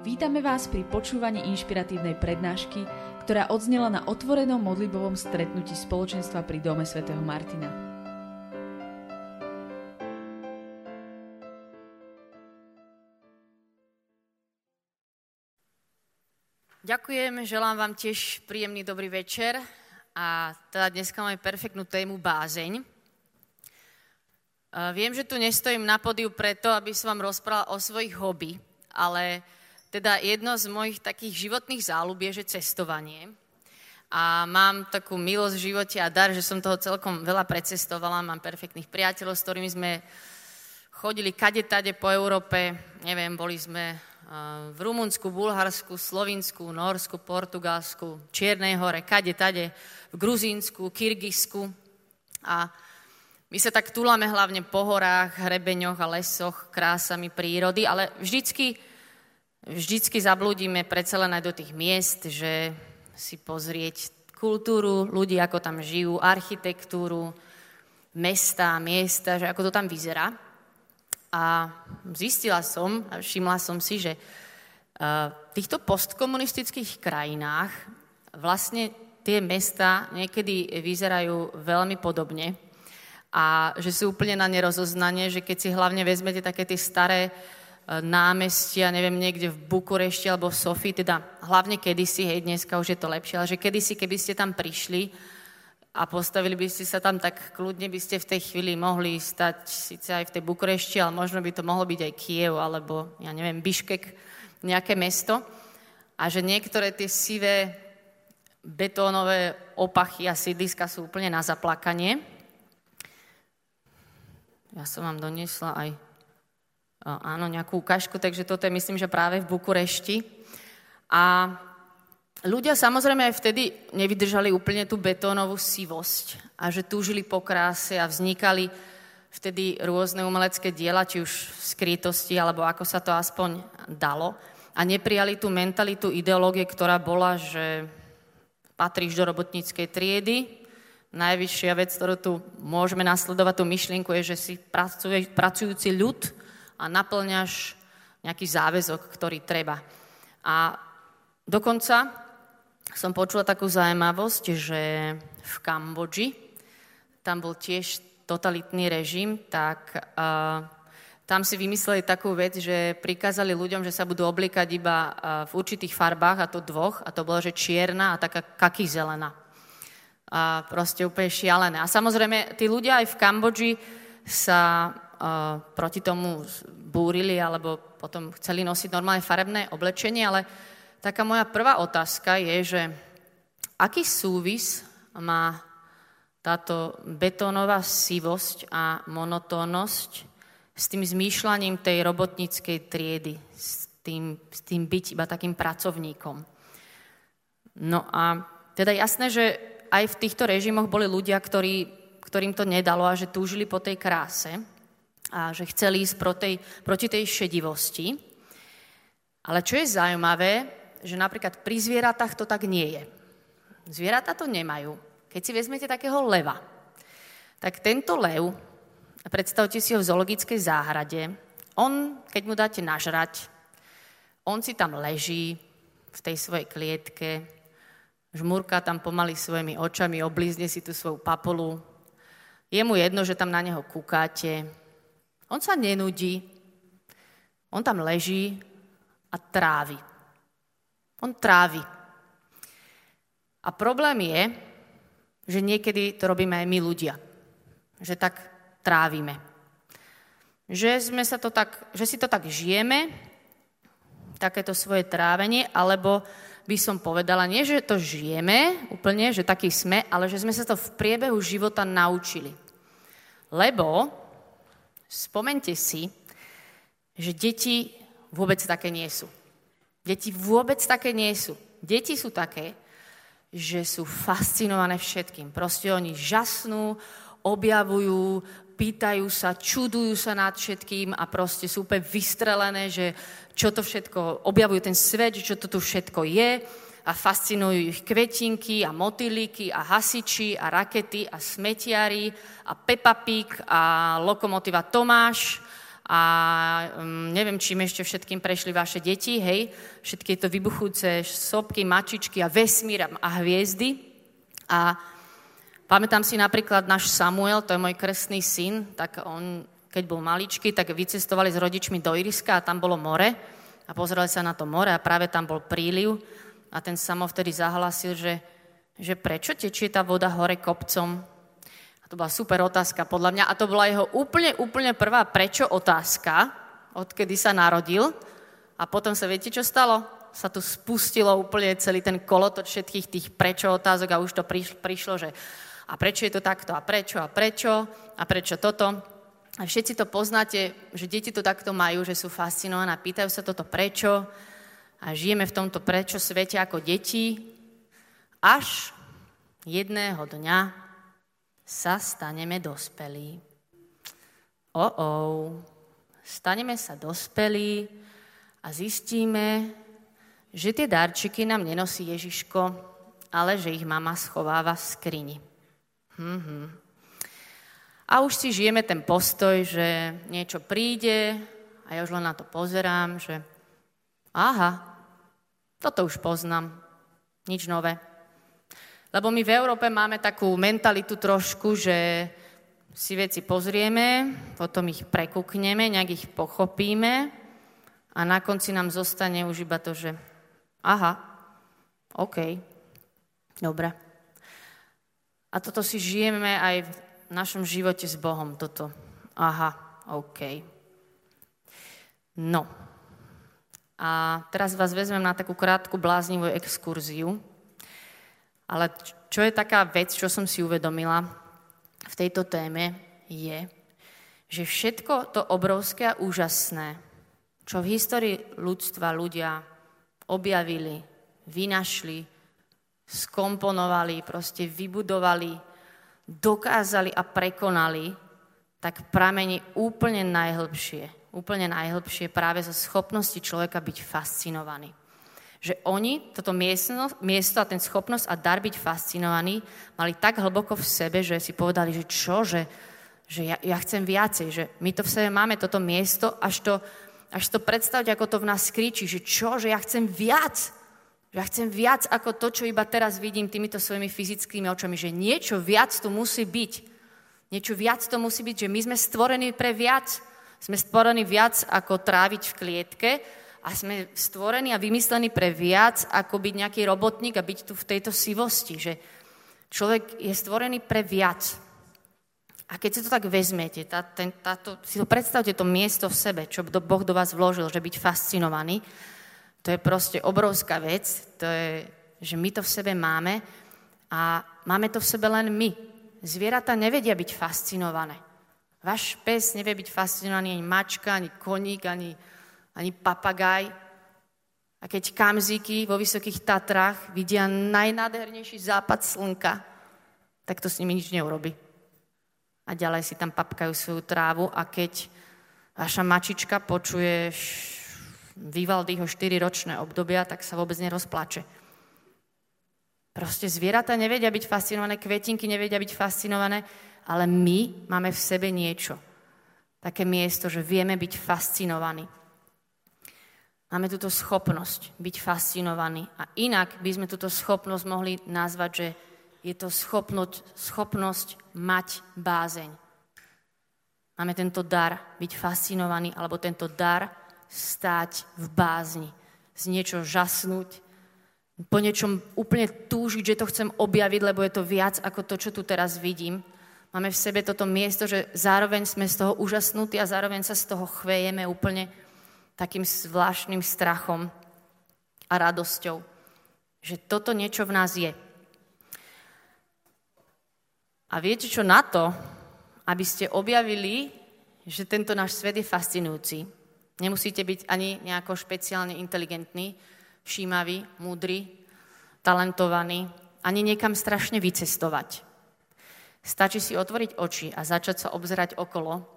Vítame vás pri počúvaní inšpiratívnej prednášky, ktorá odznela na otvorenom modlibovom stretnutí spoločenstva pri Dome svätého Martina. Ďakujem, želám vám tiež príjemný dobrý večer a teda dneska máme perfektnú tému bázeň. Viem, že tu nestojím na podiu preto, aby som vám rozprával o svojich hobby, ale teda jedno z mojich takých životných záľub je, že cestovanie. A mám takú milosť v živote a dar, že som toho celkom veľa precestovala. Mám perfektných priateľov, s ktorými sme chodili kade tade po Európe. Neviem, boli sme v Rumunsku, Bulharsku, Slovinsku, Norsku, Portugalsku, Čiernej hore, kade tade, v Gruzínsku, Kyrgyzsku. A my sa tak túlame hlavne po horách, hrebeňoch a lesoch, krásami prírody, ale vždycky vždycky zablúdime predsa len aj do tých miest, že si pozrieť kultúru, ľudí, ako tam žijú, architektúru, mesta, miesta, že ako to tam vyzerá. A zistila som, a všimla som si, že v týchto postkomunistických krajinách vlastne tie mesta niekedy vyzerajú veľmi podobne a že sú úplne na nerozoznanie, že keď si hlavne vezmete také tie staré námestia, neviem, niekde v Bukurešti alebo v Sofii, teda hlavne kedysi, hej, dneska už je to lepšie, ale že kedysi, keby ste tam prišli a postavili by ste sa tam, tak kľudne by ste v tej chvíli mohli stať síce aj v tej Bukurešti, ale možno by to mohlo byť aj Kiev alebo, ja neviem, Biškek, nejaké mesto. A že niektoré tie sivé betónové opachy a sídliska sú úplne na zaplakanie. Ja som vám doniesla aj áno, nejakú ukážku, takže toto je myslím, že práve v Bukurešti. A ľudia samozrejme aj vtedy nevydržali úplne tú betónovú sivosť a že túžili po kráse a vznikali vtedy rôzne umelecké diela, či už v skrytosti, alebo ako sa to aspoň dalo. A neprijali tú mentalitu ideológie, ktorá bola, že patríš do robotníckej triedy. Najvyššia vec, ktorú tu môžeme nasledovať, tú myšlienku, je, že si pracujúci ľud, a naplňaš nejaký záväzok, ktorý treba. A dokonca som počula takú zaujímavosť, že v Kambodži, tam bol tiež totalitný režim, tak uh, tam si vymysleli takú vec, že prikázali ľuďom, že sa budú obliekať iba v určitých farbách, a to dvoch, a to bolo, že čierna a taká kaky zelená. A proste úplne šialené. A samozrejme, tí ľudia aj v Kambodži sa proti tomu búrili alebo potom chceli nosiť normálne farebné oblečenie, ale taká moja prvá otázka je, že aký súvis má táto betónová sivosť a monotónnosť s tým zmýšľaním tej robotníckej triedy, s tým, s tým byť iba takým pracovníkom. No a teda jasné, že aj v týchto režimoch boli ľudia, ktorí, ktorým to nedalo a že túžili po tej kráse a že chceli ísť proti, proti tej šedivosti. Ale čo je zaujímavé, že napríklad pri zvieratách to tak nie je. Zvieratá to nemajú. Keď si vezmete takého leva, tak tento lev, predstavte si ho v zoologickej záhrade, on, keď mu dáte nažrať, on si tam leží v tej svojej klietke, žmurká tam pomaly svojimi očami, oblízne si tú svoju papulu. Je mu jedno, že tam na neho kúkáte, on sa nenudí, on tam leží a trávi. On trávi. A problém je, že niekedy to robíme aj my ľudia. Že tak trávime. Že, sme sa to tak, že si to tak žijeme, takéto svoje trávenie, alebo by som povedala, nie, že to žijeme úplne, že taký sme, ale že sme sa to v priebehu života naučili. Lebo Spomente si, že deti vôbec také nie sú. Deti vôbec také nie sú. Deti sú také, že sú fascinované všetkým. Proste oni žasnú, objavujú, pýtajú sa, čudujú sa nad všetkým a proste sú úplne vystrelené, že čo to všetko, objavujú ten svet, čo to tu všetko je a fascinujú ich kvetinky a motýliky a hasiči a rakety a smetiari a Peppa Pig a lokomotíva Tomáš a um, neviem, čím ešte všetkým prešli vaše deti, hej, všetky to vybuchujúce sopky, mačičky a vesmír a hviezdy. A pamätám si napríklad náš Samuel, to je môj krstný syn, tak on, keď bol maličký, tak vycestovali s rodičmi do Iriska a tam bolo more a pozerali sa na to more a práve tam bol príliv a ten Samo vtedy zahlasil, že, že prečo tečie tá voda hore kopcom to bola super otázka podľa mňa a to bola jeho úplne, úplne prvá prečo otázka, odkedy sa narodil. A potom sa viete, čo stalo? Sa tu spustilo úplne celý ten kolotoč všetkých tých prečo otázok a už to prišlo, že a prečo je to takto a prečo a prečo a prečo toto. A všetci to poznáte, že deti to takto majú, že sú fascinované, pýtajú sa toto prečo a žijeme v tomto prečo svete ako deti, až jedného dňa sa staneme dospelí. O, oh, staneme sa dospelí a zistíme, že tie darčiky nám nenosí Ježiško, ale že ich mama schováva v skrini. Mm-hmm. A už si žijeme ten postoj, že niečo príde a ja už len na to pozerám, že aha, toto už poznám, nič nové. Lebo my v Európe máme takú mentalitu trošku, že si veci pozrieme, potom ich prekúkneme, nejak ich pochopíme a na konci nám zostane už iba to, že aha, OK, dobre. A toto si žijeme aj v našom živote s Bohom, toto. Aha, OK. No. A teraz vás vezmem na takú krátku bláznivú exkurziu. Ale čo je taká vec, čo som si uvedomila v tejto téme, je, že všetko to obrovské a úžasné, čo v histórii ľudstva ľudia objavili, vynašli, skomponovali, proste vybudovali, dokázali a prekonali, tak pramení úplne najhlbšie. Úplne najhlbšie práve zo schopnosti človeka byť fascinovaný. Že oni toto miesto, miesto a ten schopnosť a dar byť fascinovaní mali tak hlboko v sebe, že si povedali, že čo, že, že ja, ja chcem viacej, že my to v sebe máme, toto miesto, až to, až to predstavte, ako to v nás kričí, že čo, že ja chcem viac, že ja chcem viac ako to, čo iba teraz vidím týmito svojimi fyzickými očami, že niečo viac tu musí byť. Niečo viac to musí byť, že my sme stvorení pre viac. Sme stvorení viac ako tráviť v klietke, a sme stvorení a vymyslení pre viac, ako byť nejaký robotník a byť tu v tejto sivosti, že človek je stvorený pre viac. A keď si to tak vezmete, tá, ten, táto, si to predstavte to miesto v sebe, čo Boh do vás vložil, že byť fascinovaný, to je proste obrovská vec, to je, že my to v sebe máme a máme to v sebe len my. Zvieratá nevedia byť fascinované. Váš pes nevie byť fascinovaný ani mačka, ani koník, ani ani papagaj. A keď kamzíky vo Vysokých Tatrách vidia najnádhernejší západ slnka, tak to s nimi nič neurobi. A ďalej si tam papkajú svoju trávu a keď vaša mačička počuje Vivaldyho 4-ročné obdobia, tak sa vôbec nerozplače. Proste zvieratá nevedia byť fascinované, kvetinky nevedia byť fascinované, ale my máme v sebe niečo. Také miesto, že vieme byť fascinovaní. Máme túto schopnosť byť fascinovaní. A inak by sme túto schopnosť mohli nazvať, že je to schopnosť, schopnosť mať bázeň. Máme tento dar byť fascinovaný, alebo tento dar stáť v bázni. Z niečo žasnúť, po niečom úplne túžiť, že to chcem objaviť, lebo je to viac ako to, čo tu teraz vidím. Máme v sebe toto miesto, že zároveň sme z toho úžasnutí a zároveň sa z toho chvejeme úplne takým zvláštnym strachom a radosťou, že toto niečo v nás je. A viete čo na to, aby ste objavili, že tento náš svet je fascinujúci. Nemusíte byť ani nejako špeciálne inteligentný, všímavý, múdry, talentovaný, ani niekam strašne vycestovať. Stačí si otvoriť oči a začať sa obzerať okolo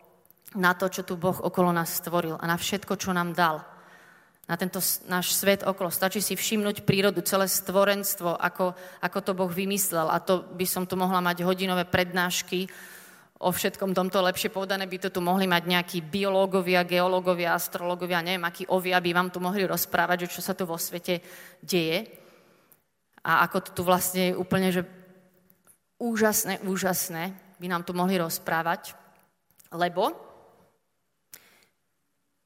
na to, čo tu Boh okolo nás stvoril a na všetko, čo nám dal. Na tento náš svet okolo. Stačí si všimnúť prírodu, celé stvorenstvo, ako, ako to Boh vymyslel. A to by som tu mohla mať hodinové prednášky o všetkom tomto lepšie povedané by to tu mohli mať nejakí biológovia, geológovia, astrológovia, neviem, akí ovia by vám tu mohli rozprávať, že čo sa tu vo svete deje. A ako to tu vlastne úplne, že úžasné, úžasné by nám tu mohli rozprávať, lebo,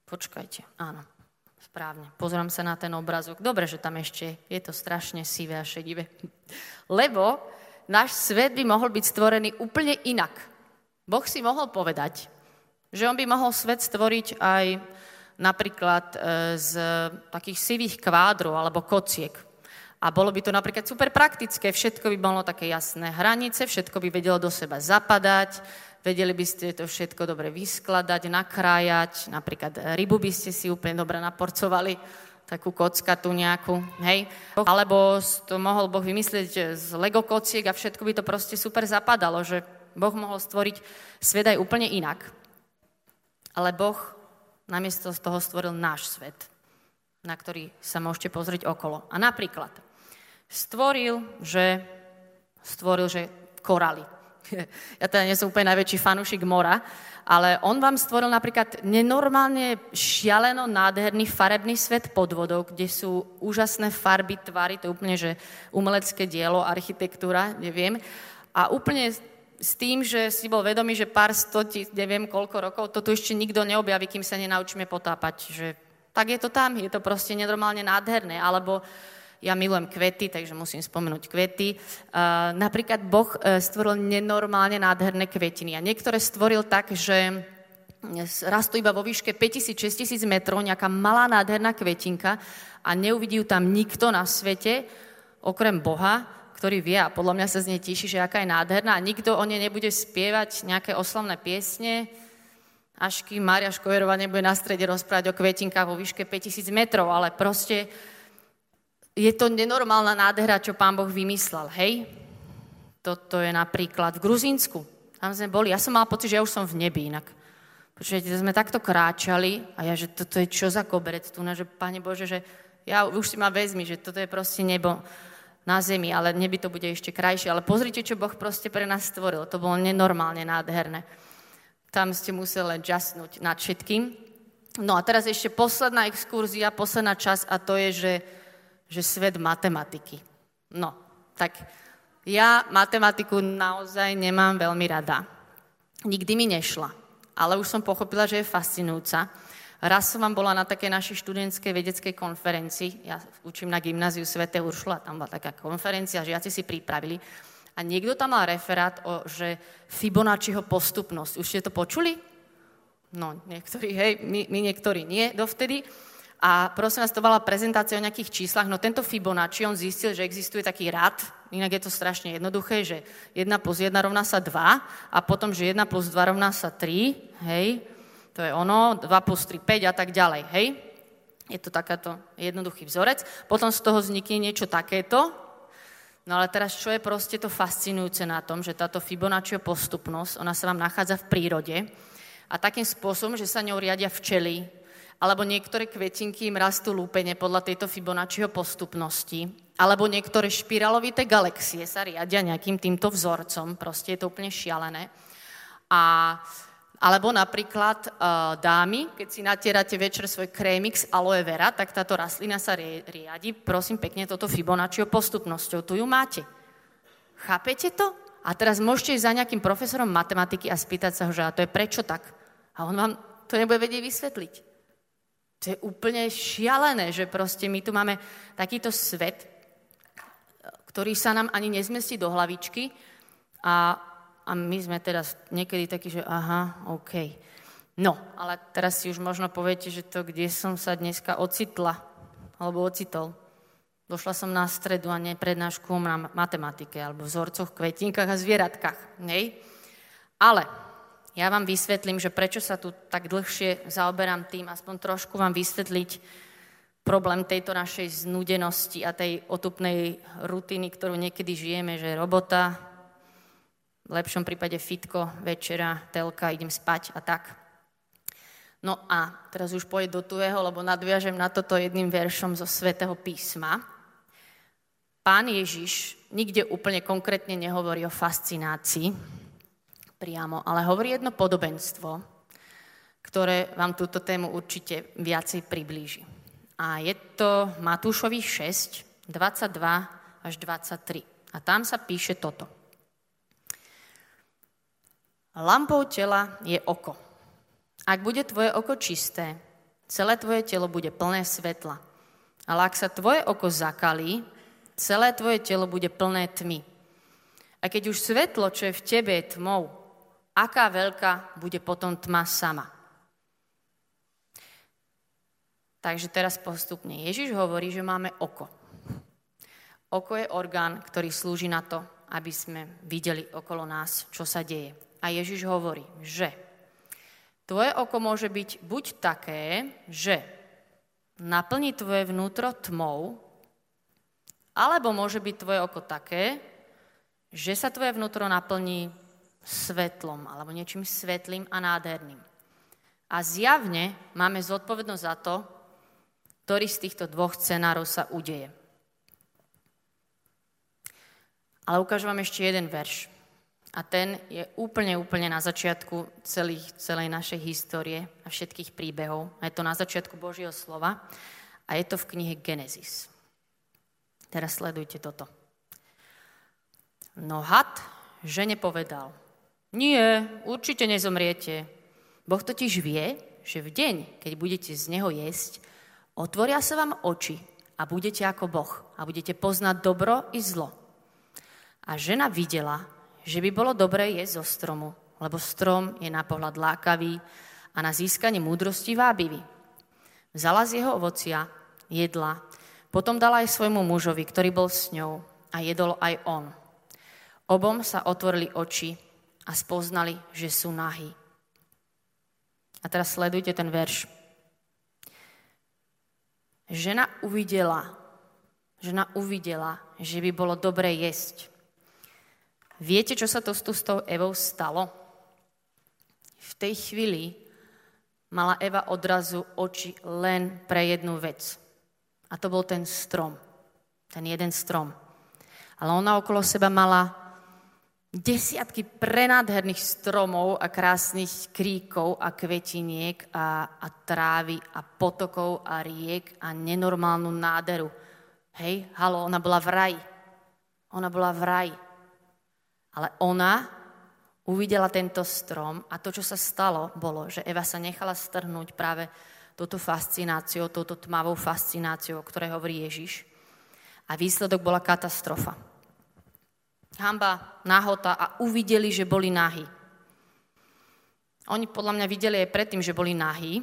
počkajte, áno, správne, pozrám sa na ten obrazok, dobre, že tam ešte je to strašne sivé a šedivé, lebo náš svet by mohol byť stvorený úplne inak. Boh si mohol povedať, že on by mohol svet stvoriť aj napríklad e, z takých sivých kvádrov alebo kociek. A bolo by to napríklad super praktické, všetko by bolo také jasné hranice, všetko by vedelo do seba zapadať, vedeli by ste to všetko dobre vyskladať, nakrájať, napríklad rybu by ste si úplne dobre naporcovali, takú kocka tu nejakú, hej. Alebo to mohol Boh vymyslieť z Lego kociek a všetko by to proste super zapadalo, že Boh mohol stvoriť svet aj úplne inak. Ale Boh namiesto z toho stvoril náš svet, na ktorý sa môžete pozrieť okolo. A napríklad, stvoril, že, stvoril, že koraly. Ja teda nie som úplne najväčší fanúšik mora, ale on vám stvoril napríklad nenormálne šialeno nádherný farebný svet pod vodou, kde sú úžasné farby, tvary, to je úplne, že umelecké dielo, architektúra, neviem. A úplne s tým, že si bol vedomý, že pár sto, neviem koľko rokov, to tu ešte nikto neobjaví, kým sa nenaučíme potápať. Že tak je to tam, je to proste nenormálne nádherné. Alebo ja milujem kvety, takže musím spomenúť kvety. Napríklad Boh uh, stvoril nenormálne nádherné kvetiny a niektoré stvoril tak, že rastú iba vo výške 5000-6000 metrov, nejaká malá nádherná kvetinka a neuvidí ju tam nikto na svete, okrem Boha, ktorý vie a podľa mňa sa z nej teší, že aká je nádherná a nikto o nej nebude spievať nejaké oslavné piesne, až kým Mária Škojerová nebude na strede rozprávať o kvetinkách vo výške 5000 metrov, ale proste je to nenormálna nádhera, čo pán Boh vymyslel, hej? Toto je napríklad v Gruzínsku. Tam sme boli, ja som mal pocit, že ja už som v nebi inak. Počujete, sme takto kráčali a ja, že toto je čo za koberec tu, že Pane Bože, že ja už si ma vezmi, že toto je proste nebo na zemi, ale neby to bude ešte krajšie. Ale pozrite, čo Boh proste pre nás stvoril. To bolo nenormálne nádherné. Tam ste museli len jasnúť nad všetkým. No a teraz ešte posledná exkurzia, posledná čas a to je, že že svet matematiky. No, tak ja matematiku naozaj nemám veľmi rada. Nikdy mi nešla, ale už som pochopila, že je fascinujúca. Raz som vám bola na také našej študentskej vedeckej konferencii, ja učím na gymnáziu Svete Uršula, tam bola taká konferencia, žiaci si pripravili a niekto tam mal referát o, že Fibonacciho postupnosť. Už ste to počuli? No, niektorí, hej, my, my niektorí nie dovtedy. A prosím vás, to bola prezentácia o nejakých číslach, no tento Fibonacci, on zistil, že existuje taký rad, inak je to strašne jednoduché, že 1 plus 1 rovná sa 2 a potom, že 1 plus 2 rovná sa 3, hej, to je ono, 2 plus 3, 5 a tak ďalej, hej. Je to takáto jednoduchý vzorec. Potom z toho vznikne niečo takéto, No ale teraz, čo je proste to fascinujúce na tom, že táto Fibonacciho postupnosť, ona sa vám nachádza v prírode a takým spôsobom, že sa ňou riadia včely, alebo niektoré kvetinky im rastú lúpene podľa tejto Fibonacciho postupnosti, alebo niektoré špiralovité galaxie sa riadia nejakým týmto vzorcom, proste je to úplne šialené. A, alebo napríklad uh, dámy, keď si natierate večer svoj krémik z aloe vera, tak táto rastlina sa riadi, prosím pekne, toto Fibonacciho postupnosťou. Tu ju máte. Chápete to? A teraz môžete ísť za nejakým profesorom matematiky a spýtať sa ho, že a to je prečo tak? A on vám to nebude vedieť vysvetliť. To je úplne šialené, že proste my tu máme takýto svet, ktorý sa nám ani nezmestí do hlavičky a, a my sme teraz niekedy takí, že aha, OK. No, ale teraz si už možno poviete, že to, kde som sa dneska ocitla, alebo ocitol. Došla som na stredu a neprednášku na matematike, alebo vzorcoch, kvetinkách a zvieratkách. Nej? Ale ja vám vysvetlím, že prečo sa tu tak dlhšie zaoberám tým, aspoň trošku vám vysvetliť problém tejto našej znudenosti a tej otupnej rutiny, ktorú niekedy žijeme, že robota, v lepšom prípade fitko, večera, telka, idem spať a tak. No a teraz už pôjde do tuhého, lebo nadviažem na toto jedným veršom zo svätého písma. Pán Ježiš nikde úplne konkrétne nehovorí o fascinácii, priamo, ale hovorí jedno podobenstvo, ktoré vám túto tému určite viacej priblíži. A je to Matúšovi 6, 22 až 23. A tam sa píše toto. Lampou tela je oko. Ak bude tvoje oko čisté, celé tvoje telo bude plné svetla. Ale ak sa tvoje oko zakalí, celé tvoje telo bude plné tmy. A keď už svetlo, čo je v tebe, je tmou, aká veľká bude potom tma sama. Takže teraz postupne. Ježiš hovorí, že máme oko. Oko je orgán, ktorý slúži na to, aby sme videli okolo nás, čo sa deje. A Ježiš hovorí, že tvoje oko môže byť buď také, že naplní tvoje vnútro tmou, alebo môže byť tvoje oko také, že sa tvoje vnútro naplní svetlom alebo niečím svetlým a nádherným. A zjavne máme zodpovednosť za to, ktorý z týchto dvoch scenárov sa udeje. Ale ukážem vám ešte jeden verš. A ten je úplne, úplne na začiatku celých, celej našej histórie a všetkých príbehov. A je to na začiatku Božieho slova a je to v knihe Genesis. Teraz sledujte toto. No had žene povedal, nie, určite nezomriete. Boh totiž vie, že v deň, keď budete z neho jesť, otvoria sa vám oči a budete ako Boh a budete poznať dobro i zlo. A žena videla, že by bolo dobré jesť zo stromu, lebo strom je na pohľad lákavý a na získanie múdrosti vábivý. Vzala z jeho ovocia, jedla potom dala aj svojmu mužovi, ktorý bol s ňou a jedol aj on. Obom sa otvorili oči a spoznali, že sú nahí. A teraz sledujte ten verš. Žena uvidela, žena uvidela, že by bolo dobre jesť. Viete, čo sa to s tou Evou stalo? V tej chvíli mala Eva odrazu oči len pre jednu vec – a to bol ten strom. Ten jeden strom. Ale ona okolo seba mala desiatky prenádherných stromov a krásnych kríkov a kvetiniek a, a trávy a potokov a riek a nenormálnu náderu. Hej, halo, ona bola v raji. Ona bola v raji. Ale ona uvidela tento strom a to, čo sa stalo, bolo, že Eva sa nechala strhnúť práve touto fascináciou, touto tmavou fascináciou, o ktorej hovorí Ježiš. A výsledok bola katastrofa. Hamba, nahota a uvideli, že boli nahy. Oni podľa mňa videli aj predtým, že boli nahy,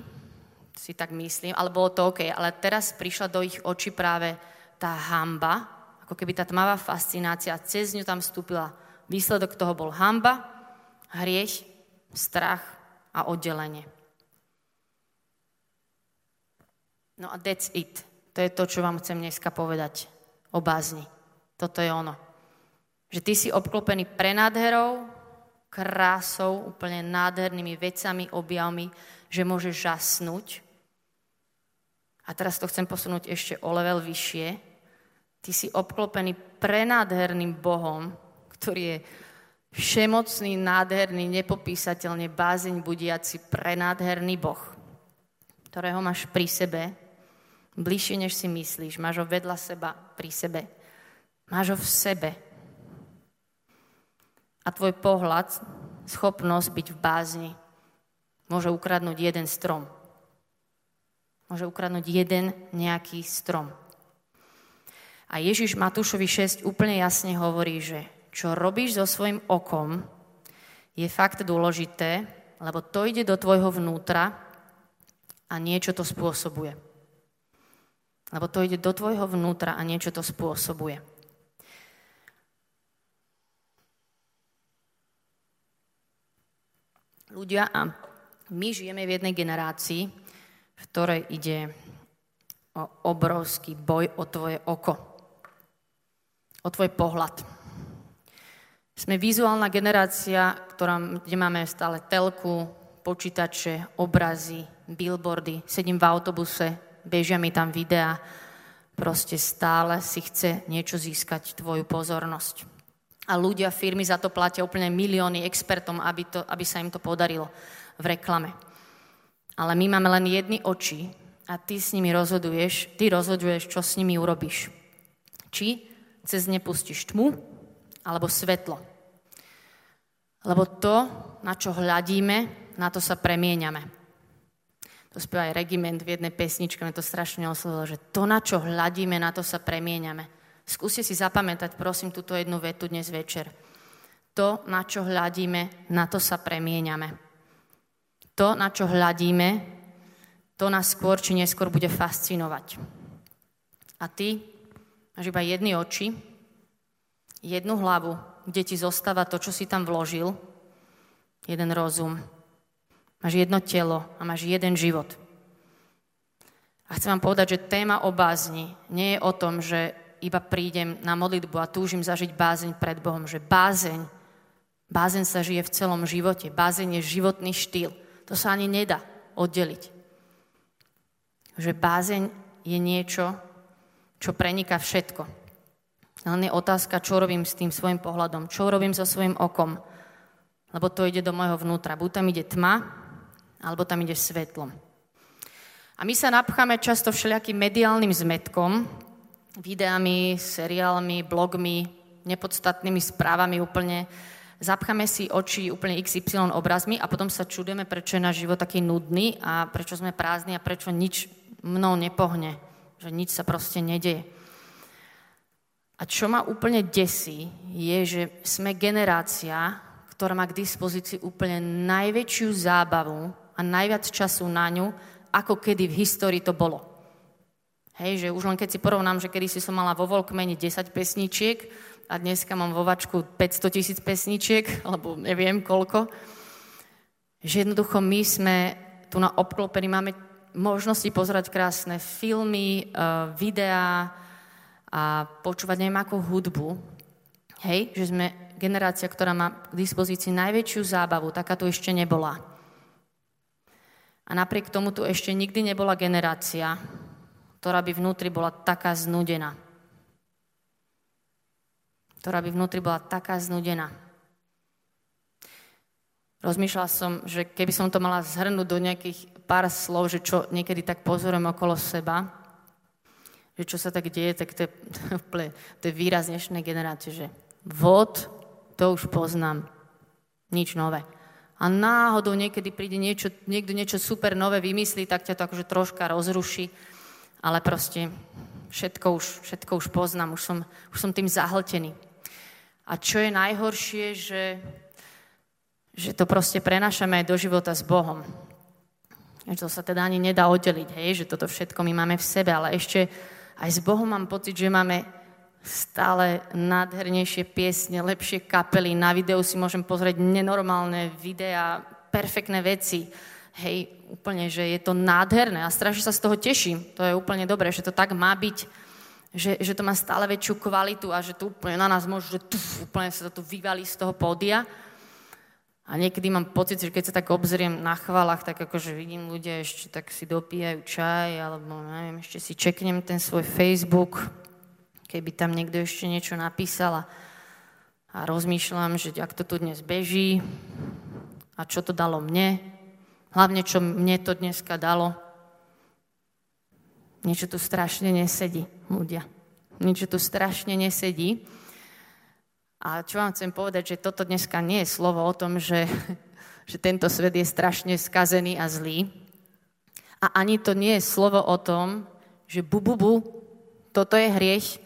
si tak myslím, ale bolo to OK. Ale teraz prišla do ich očí práve tá hamba, ako keby tá tmavá fascinácia cez ňu tam vstúpila. Výsledok toho bol hamba, hriech, strach a oddelenie. No a that's it. To je to, čo vám chcem dneska povedať o bázni. Toto je ono. Že ty si obklopený prenádherou, krásou, úplne nádhernými vecami, objavmi, že môžeš žasnúť. A teraz to chcem posunúť ešte o level vyššie. Ty si obklopený prenádherným Bohom, ktorý je všemocný, nádherný, nepopísateľne bázeň budiaci prenádherný Boh, ktorého máš pri sebe bližšie, než si myslíš. Máš ho vedľa seba, pri sebe. Máš ho v sebe. A tvoj pohľad, schopnosť byť v bázni, môže ukradnúť jeden strom. Môže ukradnúť jeden nejaký strom. A Ježiš Matúšovi 6 úplne jasne hovorí, že čo robíš so svojim okom, je fakt dôležité, lebo to ide do tvojho vnútra a niečo to spôsobuje. Lebo to ide do tvojho vnútra a niečo to spôsobuje. Ľudia a my žijeme v jednej generácii, v ktorej ide o obrovský boj o tvoje oko, o tvoj pohľad. Sme vizuálna generácia, ktorá, kde máme stále telku, počítače, obrazy, billboardy. Sedím v autobuse, bežia mi tam videá, proste stále si chce niečo získať tvoju pozornosť. A ľudia, firmy za to platia úplne milióny expertom, aby, to, aby sa im to podarilo v reklame. Ale my máme len jedny oči a ty s nimi rozhoduješ, ty rozhoduješ, čo s nimi urobíš. Či cez ne pustíš tmu, alebo svetlo. Lebo to, na čo hľadíme, na to sa premieňame. To spieva aj regiment v jednej pesničke, mi to strašne oslovilo, že to, na čo hľadíme, na to sa premieňame. Skúste si zapamätať, prosím, túto jednu vetu dnes večer. To, na čo hľadíme, na to sa premieňame. To, na čo hľadíme, to nás skôr či neskôr bude fascinovať. A ty máš iba jedny oči, jednu hlavu, kde ti zostáva to, čo si tam vložil, jeden rozum. Máš jedno telo a máš jeden život. A chcem vám povedať, že téma o bázni nie je o tom, že iba prídem na modlitbu a túžim zažiť bázeň pred Bohom, že bázeň, bázeň sa žije v celom živote, bázeň je životný štýl. To sa ani nedá oddeliť. Že bázeň je niečo, čo preniká všetko. Len je otázka, čo robím s tým svojim pohľadom, čo robím so svojim okom, lebo to ide do môjho vnútra. Buď tam ide tma, alebo tam ide svetlo. A my sa napcháme často všelijakým mediálnym zmetkom, videami, seriálmi, blogmi, nepodstatnými správami úplne. Zapcháme si oči úplne XY obrazmi a potom sa čudujeme, prečo je náš život taký nudný a prečo sme prázdni a prečo nič mnou nepohne. Že nič sa proste nedeje. A čo ma úplne desí, je, že sme generácia, ktorá má k dispozícii úplne najväčšiu zábavu a najviac času na ňu, ako kedy v histórii to bolo. Hej, že už len keď si porovnám, že kedy si som mala vo Volkmene 10 pesničiek a dneska mám vo Vačku 500 tisíc pesničiek, alebo neviem koľko, že jednoducho my sme tu na obklopení, máme možnosti pozerať krásne filmy, eh, videá, a počúvať neviem akú hudbu. Hej, že sme generácia, ktorá má k dispozícii najväčšiu zábavu, taká tu ešte nebola. A napriek tomu tu ešte nikdy nebola generácia, ktorá by vnútri bola taká znudená. Ktorá by vnútri bola taká znudená. Rozmýšľala som, že keby som to mala zhrnúť do nejakých pár slov, že čo niekedy tak pozorujem okolo seba, že čo sa tak deje, tak to je, to je výraz dnešnej generácie, že vod, to už poznám, nič nové. A náhodou niekedy príde niečo, niekto niečo super nové vymyslí, tak ťa to akože troška rozruší, ale proste všetko už, všetko už poznám, už som, už som tým zahltený. A čo je najhoršie, že, že to proste prenášame aj do života s Bohom. To sa teda ani nedá oddeliť, hej, že toto všetko my máme v sebe, ale ešte aj s Bohom mám pocit, že máme stále nádhernejšie piesne, lepšie kapely. Na videu si môžem pozrieť nenormálne videá, perfektné veci. Hej, úplne, že je to nádherné a strašne sa z toho teším. To je úplne dobré, že to tak má byť, že, že to má stále väčšiu kvalitu a že to úplne na nás môže, že tuf, úplne sa to vyvalí z toho pódia. A niekedy mám pocit, že keď sa tak obzriem na chvalách, tak akože vidím ľudia ešte tak si dopíjajú čaj, alebo neviem, ešte si čeknem ten svoj Facebook, keby tam niekto ešte niečo napísal a, a rozmýšľam, že ak to tu dnes beží a čo to dalo mne, hlavne čo mne to dneska dalo. Niečo tu strašne nesedí, ľudia. Niečo tu strašne nesedí. A čo vám chcem povedať, že toto dneska nie je slovo o tom, že, že tento svet je strašne skazený a zlý. A ani to nie je slovo o tom, že bu, bu, bu toto je hriech,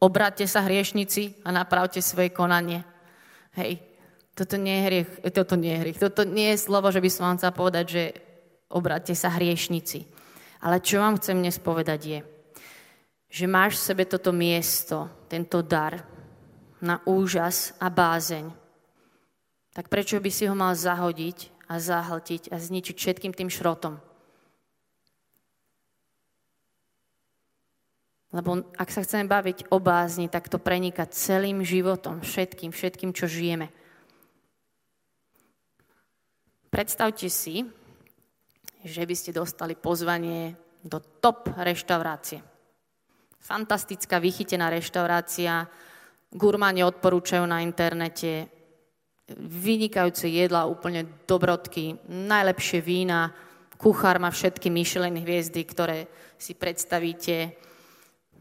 obráťte sa hriešnici a napravte svoje konanie. Hej, toto nie je hriech, toto nie je hriech, toto nie je slovo, že by som vám chcela povedať, že obráťte sa hriešnici. Ale čo vám chcem dnes povedať je, že máš v sebe toto miesto, tento dar, na úžas a bázeň, tak prečo by si ho mal zahodiť a zahltiť a zničiť všetkým tým šrotom? Lebo ak sa chceme baviť o bázni, tak to preniká celým životom, všetkým, všetkým, čo žijeme. Predstavte si, že by ste dostali pozvanie do top reštaurácie. Fantastická, vychytená reštaurácia, gurmáni odporúčajú na internete vynikajúce jedla, úplne dobrodky, najlepšie vína, kuchár má všetky Michelin hviezdy, ktoré si predstavíte,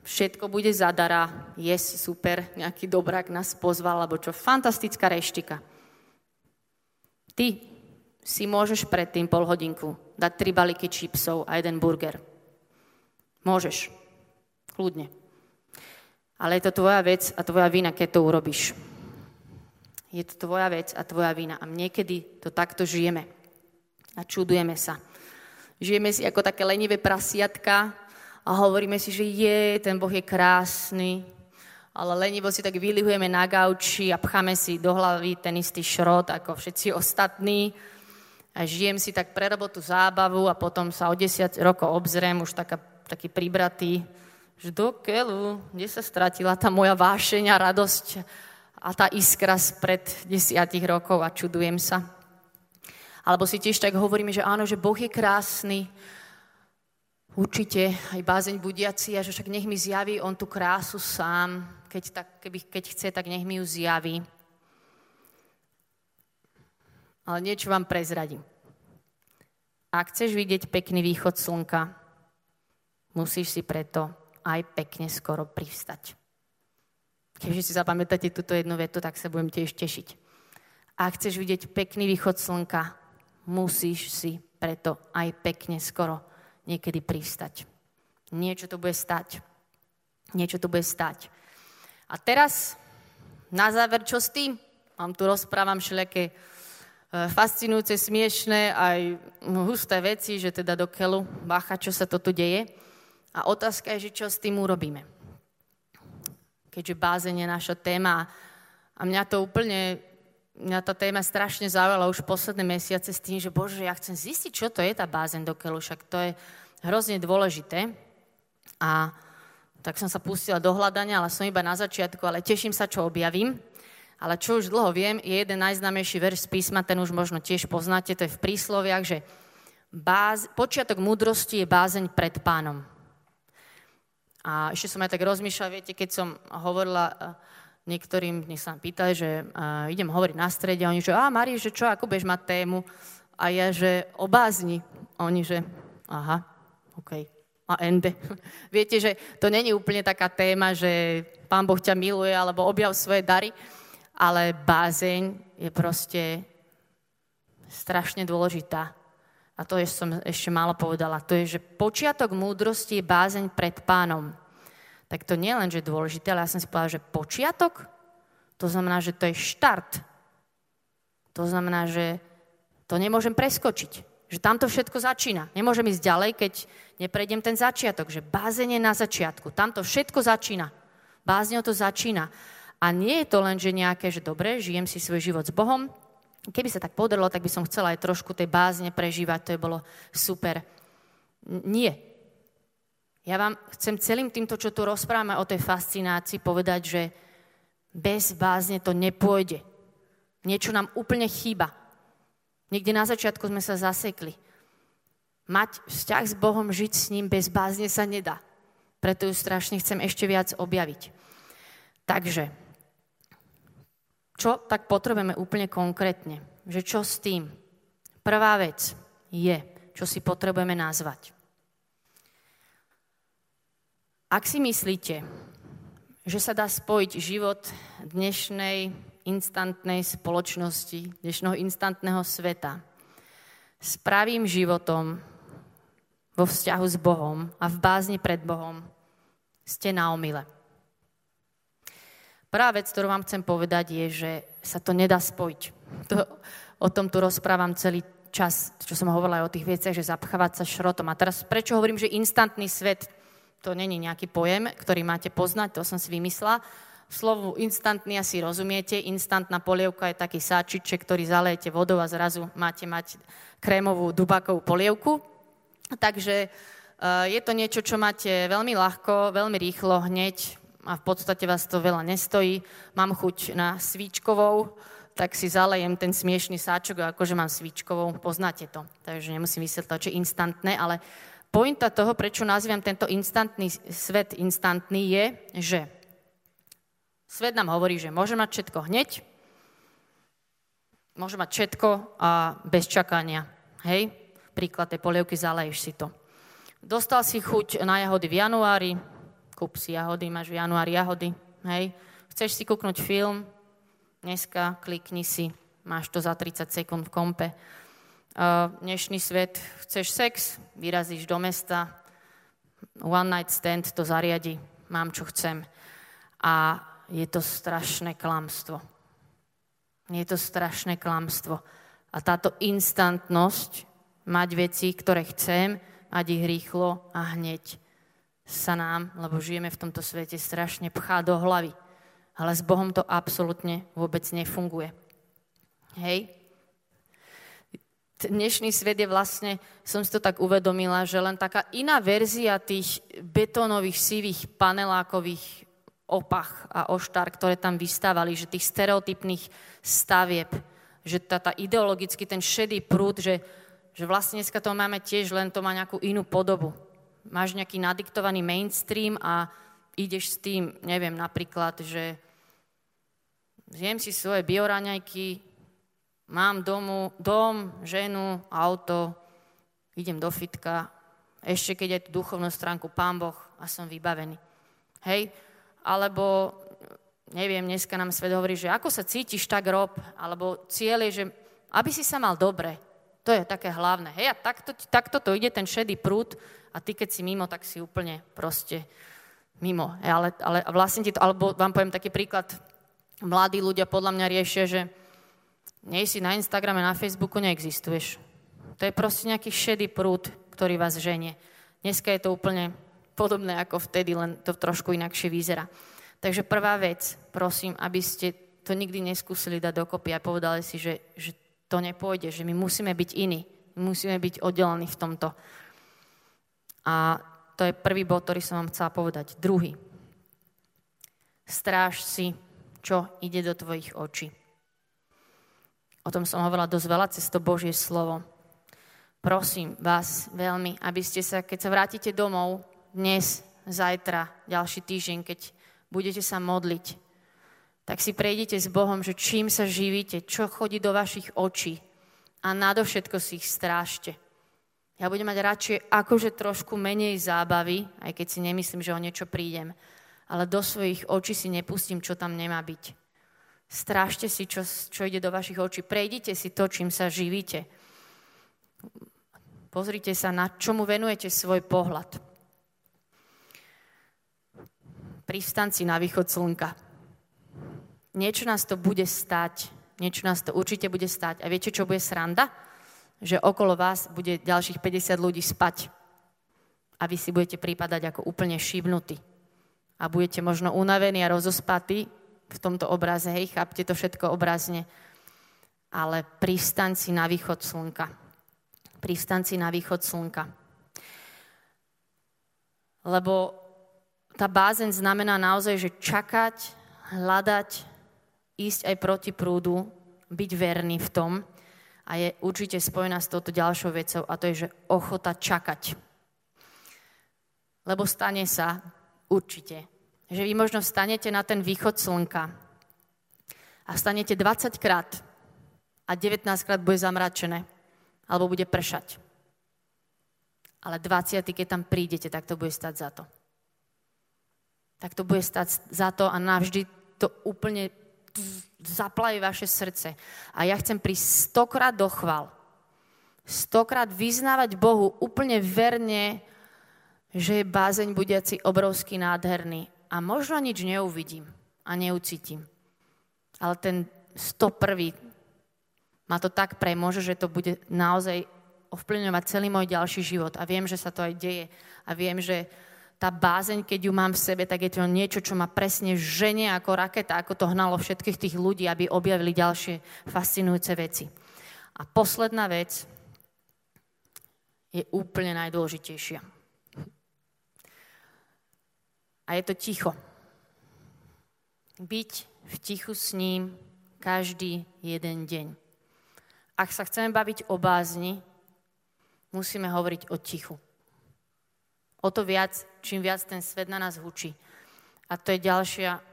všetko bude zadara, je super, nejaký dobrák nás pozval, alebo čo, fantastická reštika. Ty si môžeš predtým pol hodinku dať tri balíky čipsov a jeden burger. Môžeš. Kľudne. Ale je to tvoja vec a tvoja vina, keď to urobíš. Je to tvoja vec a tvoja vina. A niekedy to takto žijeme. A čudujeme sa. Žijeme si ako také lenivé prasiatka a hovoríme si, že je, ten Boh je krásny, ale lenivo si tak vylihujeme na gauči a pcháme si do hlavy ten istý šrot ako všetci ostatní a žijem si tak pre robotu zábavu a potom sa o 10 rokov obzriem, už taká, taký pribratý, že do keľu, kde sa stratila tá moja vášeň a radosť a tá iskra spred desiatich rokov a čudujem sa. Alebo si tiež tak hovoríme, že áno, že Boh je krásny, určite aj bázeň budiaci a že však nech mi zjaví on tú krásu sám, keď, tak, keby, keď chce, tak nech mi ju zjaví. Ale niečo vám prezradím. Ak chceš vidieť pekný východ slnka, musíš si preto aj pekne skoro privstať. Keďže si zapamätáte túto jednu vetu, tak sa budem tiež tešiť. Ak chceš vidieť pekný východ slnka, musíš si preto aj pekne skoro niekedy pristať. Niečo to bude stať. Niečo to bude stať. A teraz, na záver, čo s tým? Vám tu rozprávam všelijaké fascinujúce, smiešné, aj husté veci, že teda do keľu, bacha, čo sa to tu deje. A otázka je, že čo s tým urobíme keďže bázeň je naša téma. A mňa to úplne, mňa tá téma strašne zaujala už posledné mesiace s tým, že bože, ja chcem zistiť, čo to je tá bázeň do keľu, však to je hrozne dôležité. A tak som sa pustila do hľadania, ale som iba na začiatku, ale teším sa, čo objavím. Ale čo už dlho viem, je jeden najznámejší verš z písma, ten už možno tiež poznáte, to je v prísloviach, že báz, počiatok múdrosti je bázeň pred pánom. A ešte som aj tak rozmýšľala, viete, keď som hovorila eh, niektorým, nech sa pýtali, že uh, idem hovoriť na strede, a oni, že a Mari, že čo, ako budeš mať tému? A ja, že o bázni. A oni, že aha, OK. A ende. Viete, že to není úplne taká téma, že Pán Boh ťa miluje, alebo objav svoje dary, ale bázeň je proste strašne dôležitá. A to je, som ešte málo povedala. To je, že počiatok múdrosti je bázeň pred pánom. Tak to nie len, že je dôležité, ale ja som si povedala, že počiatok, to znamená, že to je štart. To znamená, že to nemôžem preskočiť. Že tamto všetko začína. Nemôžem ísť ďalej, keď neprejdem ten začiatok. Že bázeň je na začiatku. Tamto všetko začína. Bázňou to začína. A nie je to len, že nejaké, že dobre, žijem si svoj život s Bohom, Keby sa tak podarilo, tak by som chcela aj trošku tej bázne prežívať, to je bolo super. Nie. Ja vám chcem celým týmto, čo tu rozprávame o tej fascinácii, povedať, že bez bázne to nepôjde. Niečo nám úplne chýba. Niekde na začiatku sme sa zasekli. Mať vzťah s Bohom, žiť s ním bez bázne sa nedá. Preto ju strašne chcem ešte viac objaviť. Takže, čo tak potrebujeme úplne konkrétne? Že čo s tým? Prvá vec je, čo si potrebujeme nazvať. Ak si myslíte, že sa dá spojiť život dnešnej instantnej spoločnosti, dnešného instantného sveta s pravým životom vo vzťahu s Bohom a v bázni pred Bohom, ste na omyle. Prvá vec, ktorú vám chcem povedať, je, že sa to nedá spojiť. To, o tom tu rozprávam celý čas, čo som hovorila aj o tých veciach, že zapchávať sa šrotom. A teraz prečo hovorím, že instantný svet, to není nejaký pojem, ktorý máte poznať, to som si vymyslela. Slovu instantný asi rozumiete. Instantná polievka je taký sáčiček, ktorý zalejete vodou a zrazu máte mať krémovú dubakovú polievku. Takže e, je to niečo, čo máte veľmi ľahko, veľmi rýchlo, hneď a v podstate vás to veľa nestojí. Mám chuť na svíčkovou, tak si zalejem ten smiešný sáčok a akože mám svíčkovou, poznáte to. Takže nemusím vysvetľať, je instantné, ale pointa toho, prečo nazývam tento instantný svet instantný, je, že Svet nám hovorí, že môže mať všetko hneď, môže mať všetko a bez čakania. Hej? Príklad tej polievky, zaleješ si to. Dostal si chuť na jahody v januári, kúp si jahody, máš v januári jahody, hej? Chceš si kúknuť film, dneska klikni si, máš to za 30 sekúnd v kompe. Uh, dnešný svet, chceš sex, vyrazíš do mesta, one night stand to zariadi, mám čo chcem. A je to strašné klamstvo. Je to strašné klamstvo. A táto instantnosť, mať veci, ktoré chcem, mať ich rýchlo a hneď sa nám, lebo žijeme v tomto svete, strašne pchá do hlavy. Ale s Bohom to absolútne vôbec nefunguje. Hej? Dnešný svet je vlastne, som si to tak uvedomila, že len taká iná verzia tých betónových, sivých, panelákových opach a oštár, ktoré tam vystávali, že tých stereotypných stavieb, že tá, tá ideologicky ten šedý prúd, že, že vlastne dneska to máme tiež, len to má nejakú inú podobu. Máš nejaký nadiktovaný mainstream a ideš s tým, neviem, napríklad, že zjem si svoje bioraňajky, mám domu, dom, ženu, auto, idem do fitka, ešte keď aj tú duchovnú stránku, pán Boh a som vybavený. Hej, alebo neviem, dneska nám svet hovorí, že ako sa cítiš, tak rob, alebo cieľ je, že aby si sa mal dobre. To je také hlavné. Hej, a takto, takto to ide ten šedý prúd a ty, keď si mimo, tak si úplne proste mimo. Hej, ale, ale vlastne ti to, alebo vám poviem taký príklad, mladí ľudia podľa mňa riešia, že nie si na Instagrame, na Facebooku, neexistuješ. To je proste nejaký šedý prúd, ktorý vás ženie. Dneska je to úplne podobné ako vtedy, len to trošku inakšie vyzerá. Takže prvá vec, prosím, aby ste to nikdy neskúsili dať dokopy a povedali si, že, že to nepôjde, že my musíme byť iní, musíme byť oddelení v tomto. A to je prvý bod, ktorý som vám chcela povedať. Druhý. Stráž si, čo ide do tvojich očí. O tom som hovorila dosť veľa cez to Božie slovo. Prosím vás veľmi, aby ste sa, keď sa vrátite domov, dnes, zajtra, ďalší týždeň, keď budete sa modliť, tak si prejdete s Bohom, že čím sa živíte, čo chodí do vašich očí a nadovšetko si ich strážte. Ja budem mať radšej akože trošku menej zábavy, aj keď si nemyslím, že o niečo prídem, ale do svojich očí si nepustím, čo tam nemá byť. Strážte si, čo, čo ide do vašich očí. Prejdite si to, čím sa živíte. Pozrite sa, na čomu venujete svoj pohľad pristanci na východ slnka. Niečo nás to bude stať, niečo nás to určite bude stať. A viete, čo bude sranda? Že okolo vás bude ďalších 50 ľudí spať. A vy si budete prípadať ako úplne šibnutí. A budete možno unavení a rozospatí v tomto obraze. Hej, chápte to všetko obrazne. Ale pristanci na východ slnka. Pristanci na východ slnka. Lebo tá bázeň znamená naozaj, že čakať, hľadať, ísť aj proti prúdu, byť verný v tom a je určite spojená s touto ďalšou vecou a to je, že ochota čakať. Lebo stane sa určite, že vy možno stanete na ten východ slnka a stanete 20 krát a 19 krát bude zamračené alebo bude pršať. Ale 20, keď tam prídete, tak to bude stať za to tak to bude stať za to a navždy to úplne zaplaví vaše srdce. A ja chcem prísť stokrát do chval. Stokrát vyznávať Bohu úplne verne, že je bázeň budiaci obrovský nádherný. A možno nič neuvidím a neucítim. Ale ten 101. ma to tak premôže, že to bude naozaj ovplyvňovať celý môj ďalší život. A viem, že sa to aj deje. A viem, že tá bázeň, keď ju mám v sebe, tak je to niečo, čo ma presne ženie ako raketa, ako to hnalo všetkých tých ľudí, aby objavili ďalšie fascinujúce veci. A posledná vec je úplne najdôležitejšia. A je to ticho. Byť v tichu s ním každý jeden deň. Ak sa chceme baviť o bázni, musíme hovoriť o tichu. O to viac, čím viac ten svet na nás hučí. A to je ďalšia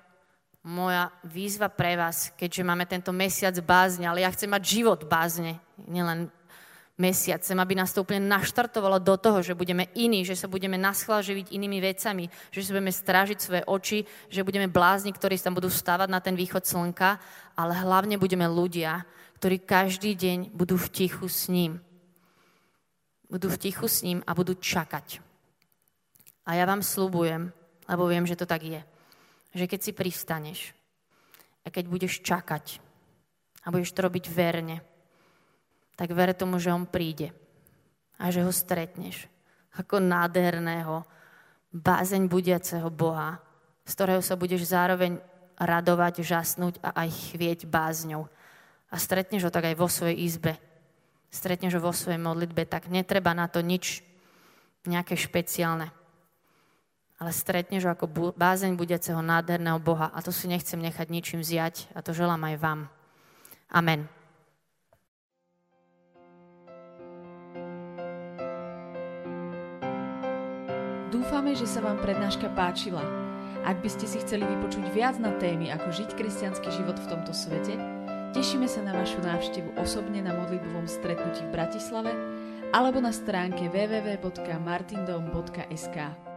moja výzva pre vás, keďže máme tento mesiac bázne, ale ja chcem mať život bázne, nielen mesiac. Chcem, aby nás to úplne naštartovalo do toho, že budeme iní, že sa budeme naschvál inými vecami, že sa budeme strážiť svoje oči, že budeme blázni, ktorí sa budú stávať na ten východ slnka, ale hlavne budeme ľudia, ktorí každý deň budú v tichu s ním. Budú v tichu s ním a budú čakať. A ja vám slúbujem, lebo viem, že to tak je, že keď si pristaneš a keď budeš čakať a budeš to robiť verne, tak ver tomu, že on príde a že ho stretneš ako nádherného, bázeň budiaceho Boha, z ktorého sa budeš zároveň radovať, žasnúť a aj chvieť bázňou. A stretneš ho tak aj vo svojej izbe. Stretneš ho vo svojej modlitbe, tak netreba na to nič nejaké špeciálne ale stretneš ho ako bázeň budeceho nádherného Boha a to si nechcem nechať ničím vziať a to želám aj vám. Amen. Dúfame, že sa vám prednáška páčila. Ak by ste si chceli vypočuť viac na témy, ako žiť kresťanský život v tomto svete, tešíme sa na vašu návštevu osobne na modlitbovom stretnutí v Bratislave alebo na stránke www.martindom.sk.